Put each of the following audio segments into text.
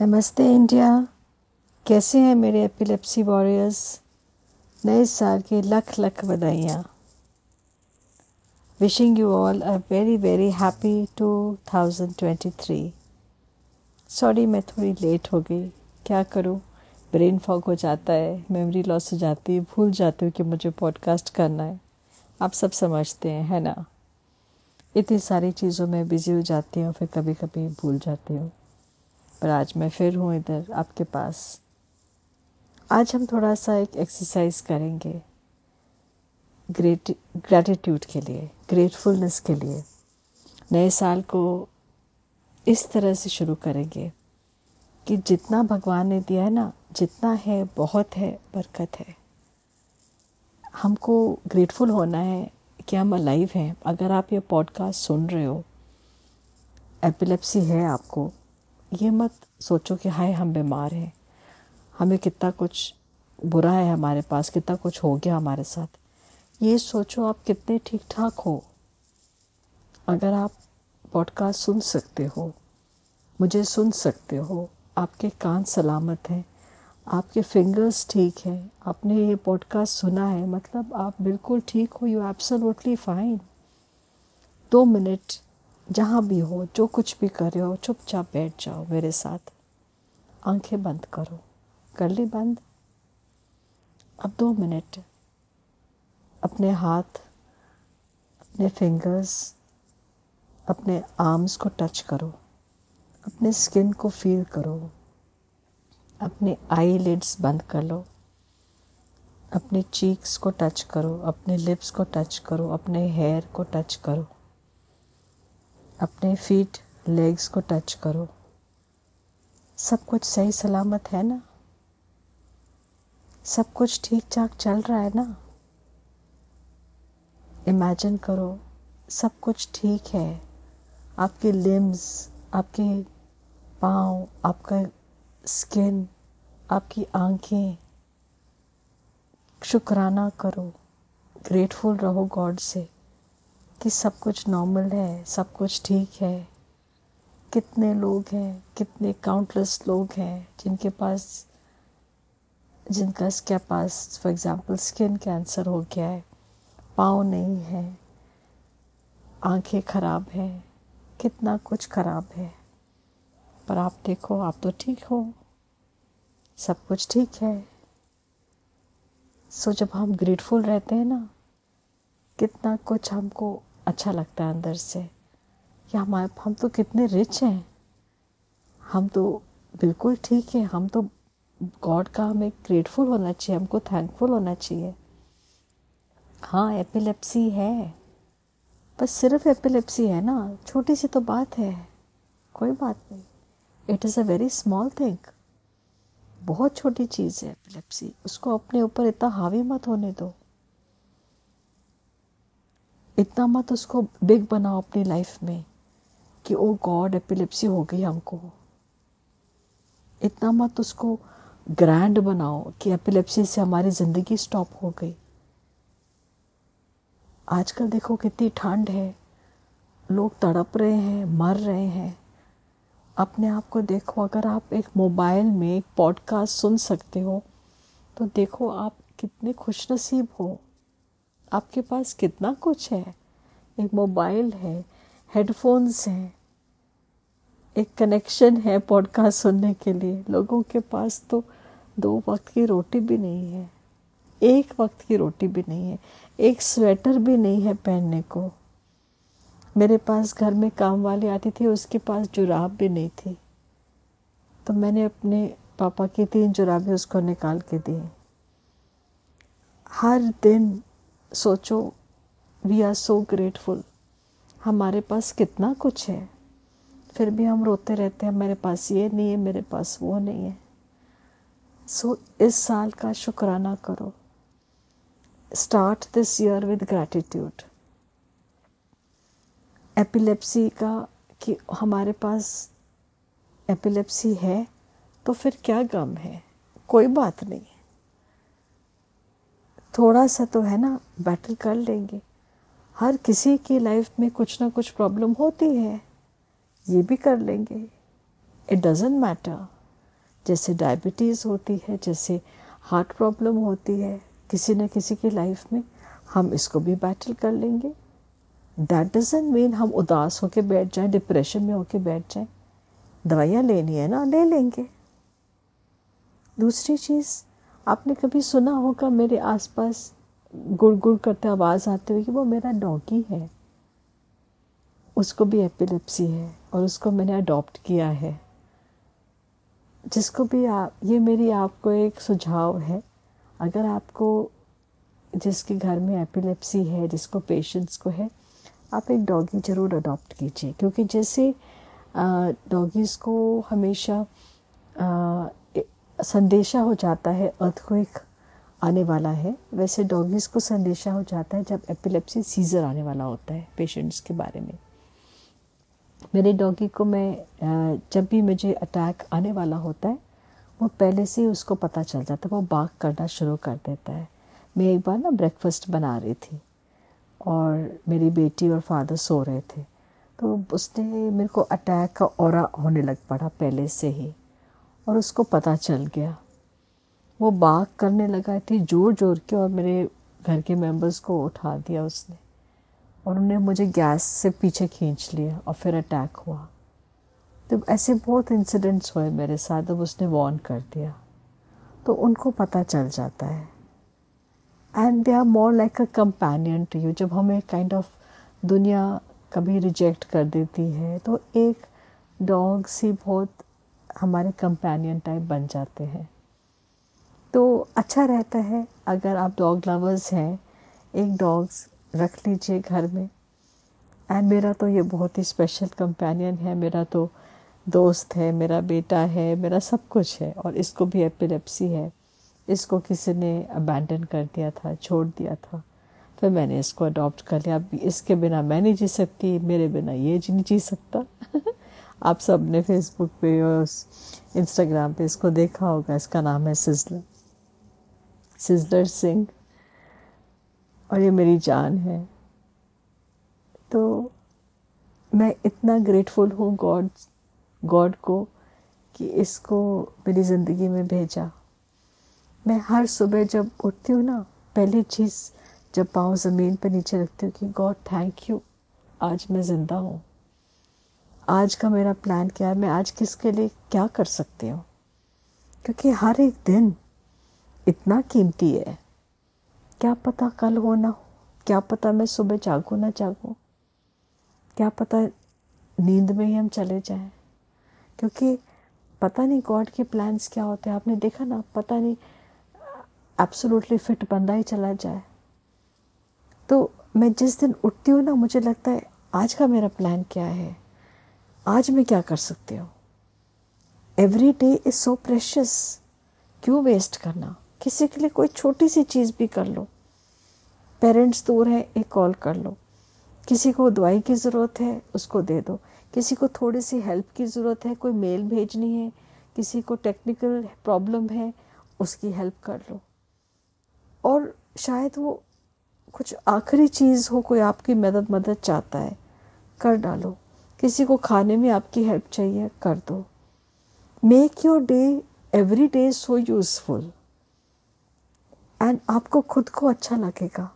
नमस्ते इंडिया। कैसे हैं मेरे एपिलेप्सी वॉरियर्स नए साल के लख लख बधाइयाँ। Wishing you all a very very happy two thousand twenty three sorry मैं थोड़ी लेट हो गई। क्या करूँ? ब्रेन फॉग हो जाता है मेमोरी लॉस हो जाती है, भूल जाती हूँ कि मुझे पॉडकास्ट करना है। आप सब समझते हैं, है ना? इतनी सारी चीज़ों में बिज़ी हो जाती हूँ, फिर कभी कभी भूल जाती हूँ। पर आज मैं फिर हूँ इधर आपके पास। आज हम थोड़ा सा एक एक्सरसाइज करेंगे। ग्रेट ग्रैटिट्यूड के लिए ग्रेटफुलनेस के लिए। नए साल को इस तरह से शुरू करेंगे कि जितना भगवान ने दिया है ना, जितना है, बहुत है, बरकत है। हमको ग्रेटफुल होना है कि हम अलाइव हैं। अगर आप ये पॉडकास्ट सुन रहे हो एपिलेप्सी है आपको ये मत सोचो कि हाय, हम बीमार हैं। हमें कितना कुछ बुरा है हमारे पास, कितना कुछ हो गया हमारे साथ। ये सोचो आप कितने ठीक ठाक हो। अगर आप पॉडकास्ट सुन सकते हो, मुझे सुन सकते हो, आपके कान सलामत हैं, आपके फिंगर्स ठीक हैं, आपने ये पॉडकास्ट सुना है मतलब आप बिल्कुल ठीक हो यू एब्सोल्युटली फाइन दो मिनट जहाँ भी हो, जो कुछ भी कर रहे हो, चुपचाप बैठ जाओ मेरे साथ। आँखें बंद करो। कर ली बंद। अब दो मिनट। अपने हाथ, अपने फिंगर्स अपने आर्म्स को टच करो। अपने स्किन को फील करो। अपने आई लिड्स बंद कर लो। अपने चीक्स को टच करो। अपने लिप्स को टच करो। अपने हेयर को टच करो। अपने फीट लेग्स को टच करो। सब कुछ सही सलामत है ना? सब कुछ ठीक ठाक चल रहा है ना? इमेजिन करो, सब कुछ ठीक है। आपके लिम्स आपके पाँव, आपका स्किन आपकी आँखें। शुक्राना करो। ग्रेटफुल रहो गॉड से। कि सब कुछ नॉर्मल है, सब कुछ ठीक है। कितने लोग हैं, कितने काउंटलेस लोग हैं जिनके पास, जिनका इसके पास फॉर एग्ज़ाम्पल स्किन कैंसर हो गया है। पाँव नहीं है, आँखें ख़राब हैं, कितना कुछ ख़राब है। पर आप देखो, आप तो ठीक हो, सब कुछ ठीक है। सो जब हम ग्रेटफुल रहते हैं ना कितना कुछ हमको अच्छा लगता है अंदर से। कि हमारे, हम तो कितने रिच हैं। हम तो बिल्कुल ठीक है। हम तो गॉड का हमें ग्रेटफुल होना चाहिए, हमको थैंकफुल होना चाहिए। हाँ एपिलेप्सी है। बस सिर्फ़ एपिलेप्सी है ना। छोटी सी तो बात है। कोई बात नहीं। It is a very small thing बहुत छोटी चीज़ है एपिलेप्सी उसको अपने ऊपर इतना हावी मत होने दो। इतना मत उसको बिग बनाओ अपनी लाइफ में कि ओ गॉड एपिलिप्सी हो गई हमको। इतना मत उसको ग्रैंड बनाओ कि एपिलेप्सी से हमारी ज़िंदगी स्टॉप हो गई। आजकल देखो कितनी ठंड है। लोग तड़प रहे हैं, मर रहे हैं। अपने आप को देखो, अगर आप एक मोबाइल में एक पॉडकास्ट सुन सकते हो तो देखो आप कितने खुशनसीब हो। आपके पास कितना कुछ है? एक मोबाइल है, हेडफोन्स हैं, एक कनेक्शन है पॉडकास्ट सुनने के लिए। लोगों के पास तो दो वक्त की रोटी भी नहीं है, एक वक्त की रोटी भी नहीं है, एक स्वेटर भी नहीं है पहनने को। मेरे पास घर में काम वाली आती थी, उसके पास जुराब भी नहीं थी। तो मैंने अपने पापा की तीन जुराबें उसको निकाल के दी। हर दिन सोचो वी आर सो ग्रेटफुल हमारे पास कितना कुछ है। फिर भी हम रोते रहते हैं मेरे पास ये नहीं है मेरे पास वो नहीं है। सो so, इस साल का शुक्राना करो। Start this year with gratitude epilepsy का कि हमारे पास एपिलेप्सी है तो फिर क्या गम है? कोई बात नहीं। थोड़ा सा तो है ना बैटल कर लेंगे। हर किसी की लाइफ में कुछ ना कुछ प्रॉब्लम होती है। ये भी कर लेंगे। इट डजेंट मैटर जैसे डायबिटीज़ होती है, जैसे हार्ट प्रॉब्लम होती है, किसी न किसी की लाइफ में, हम इसको भी बैटल कर लेंगे। दैट डजेंट मीन हम उदास होकर बैठ जाएँ डिप्रेशन में होकर बैठ जाएँ। दवाइयाँ लेनी है ना, ले लेंगे। दूसरी चीज़ आपने कभी सुना होगा मेरे आसपास गुड़ गुड़ करते आवाज़ आते हुए कि वो मेरा डॉगी है। उसको भी एपिलेप्सी है और उसको मैंने अडॉप्ट किया है। जिसको भी आप, ये मेरी आपको एक सुझाव है। अगर आपको जिसके घर में एपिलेप्सी है, जिसको पेशेंट्स को है, आप एक डॉगी ज़रूर अडॉप्ट कीजिए। क्योंकि जैसे डॉगीज़ को हमेशा संदेशा हो जाता है अर्थक्वेक आने वाला है। वैसे डॉगीज़ को संदेशा हो जाता है जब एपिलेप्सी सीज़र आने वाला होता है पेशेंट्स के बारे में। मेरे डॉगी को मैं जब भी मुझे अटैक आने वाला होता है, वो पहले से ही उसको पता चल जाता है, वो बाग करना शुरू कर देता है। मैं एक बार ना ब्रेकफास्ट बना रही थी और मेरी बेटी और फादर सो रहे थे। तो उसने मेरे को अटैक का और होने लग पड़ा पहले से ही। और उसको पता चल गया। वो बाग करने लगा थी ज़ोर ज़ोर के और मेरे घर के मेंबर्स को उठा दिया उसने और उन्हें मुझे गैस से पीछे खींच लिया और फिर अटैक हुआ। तो ऐसे बहुत इंसिडेंट्स हुए मेरे साथ अब उसने वॉर्न कर दिया तो उनको पता चल जाता है। And they are more like a companion to you जब हमें काइंड ऑफ़ दुनिया कभी रिजेक्ट कर देती है तो एक डॉग सी बहुत हमारे कंपेनियन टाइप बन जाते हैं। तो अच्छा रहता है अगर आप डॉग लवर्स हैं, एक डॉग्स रख लीजिए घर में। एंड मेरा तो ये बहुत ही स्पेशल कंपेनियन है, मेरा तो दोस्त है, मेरा बेटा है, मेरा सब कुछ है और इसको भी एपिलेप्सी है। इसको किसी ने अबैंडन कर दिया था, छोड़ दिया था। फिर मैंने इसको अडॉप्ट कर लिया। अब इसके बिना मैं नहीं जी सकती, मेरे बिना ये जी नहीं जी सकता। आप सबने फेसबुक पे और इंस्टाग्राम पे इसको देखा होगा, इसका नाम है सिजलर सिजलर सिंह और ये मेरी जान है। तो मैं इतना ग्रेटफुल हूँ गॉड गॉड को कि इसको मेरी ज़िंदगी में भेजा। मैं हर सुबह जब उठती हूँ ना, पहली चीज़ जब पाँव ज़मीन पर नीचे रखती हूँ कि गॉड थैंक यू आज मैं ज़िंदा हूँ। आज का मेरा प्लान क्या है? मैं आज किसके लिए क्या कर सकती हूँ? क्योंकि हर एक दिन इतना कीमती है। क्या पता कल हो ना हो? क्या पता मैं सुबह जागूँ ना जागूँ? क्या पता नींद में ही हम चले जाएँ? क्योंकि पता नहीं गॉड के प्लान्स क्या होते हैं। आपने देखा ना? पता नहीं एब्सोल्युटली फिट बंदा ही चला जाए। तो मैं जिस दिन उठती हूँ ना, मुझे लगता है आज का मेरा प्लान क्या है? आज मैं क्या कर सकती हूँ? Every day is so precious क्यों वेस्ट करना? किसी के लिए कोई छोटी सी चीज़ भी कर लो। पेरेंट्स दूर हैं, एक कॉल कर लो। किसी को दवाई की ज़रूरत है, उसको दे दो। किसी को थोड़ी सी हेल्प की ज़रूरत है, कोई मेल भेजनी है, किसी को टेक्निकल प्रॉब्लम है, उसकी हेल्प कर लो। और शायद वो कुछ आखिरी चीज़ हो, कोई आपकी मदद मदद चाहता है, कर डालो। किसी को खाने में आपकी हेल्प चाहिए, कर दो। Make your day every day so useful and आपको खुद को अच्छा लगेगा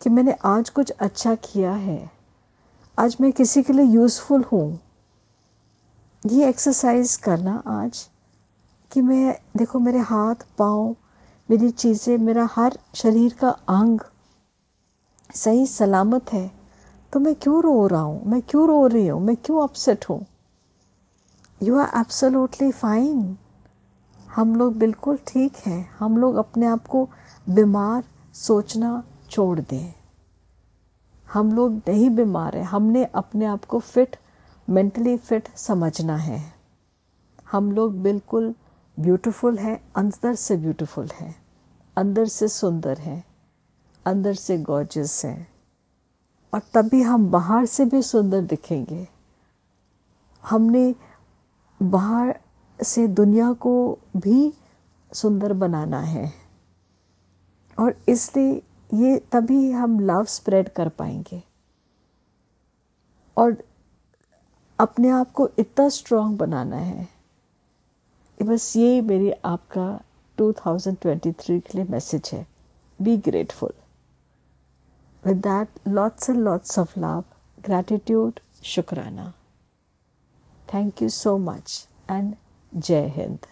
कि मैंने आज कुछ अच्छा किया है। आज मैं किसी के लिए यूज़फुल हूँ। ये एक्सरसाइज करना आज कि मैं, देखो, मेरे हाथ, पाँव, मेरी चीज़ें, मेरा हर शरीर का अंग सही सलामत है। तो मैं क्यों रो रहा हूँ? मैं क्यों रो रही हूँ? मैं क्यों अपसेट हूँ? यू आर एब्सोल्युटली फाइन हम लोग बिल्कुल ठीक हैं। हम लोग अपने आप को बीमार सोचना छोड़ दें। हम लोग नहीं बीमार हैं। हमने अपने आप को फिट मेंटली फिट समझना है। हम लोग बिल्कुल ब्यूटीफुल हैं, अंदर से ब्यूटीफुल हैं। अंदर से सुंदर हैं। अंदर से गॉर्जियस हैं। और तभी हम बाहर से भी सुंदर दिखेंगे। हमने बाहर से दुनिया को भी सुंदर बनाना है। और इसलिए ये तभी हम लव स्प्रेड कर पाएँगे। और अपने आप को इतना स्ट्रांग बनाना है। बस ये मेरी आपका 2023 के लिए मैसेज है। Be grateful With that, lots and lots of love, gratitude, shukrana. Thank you so much and Jai Hind.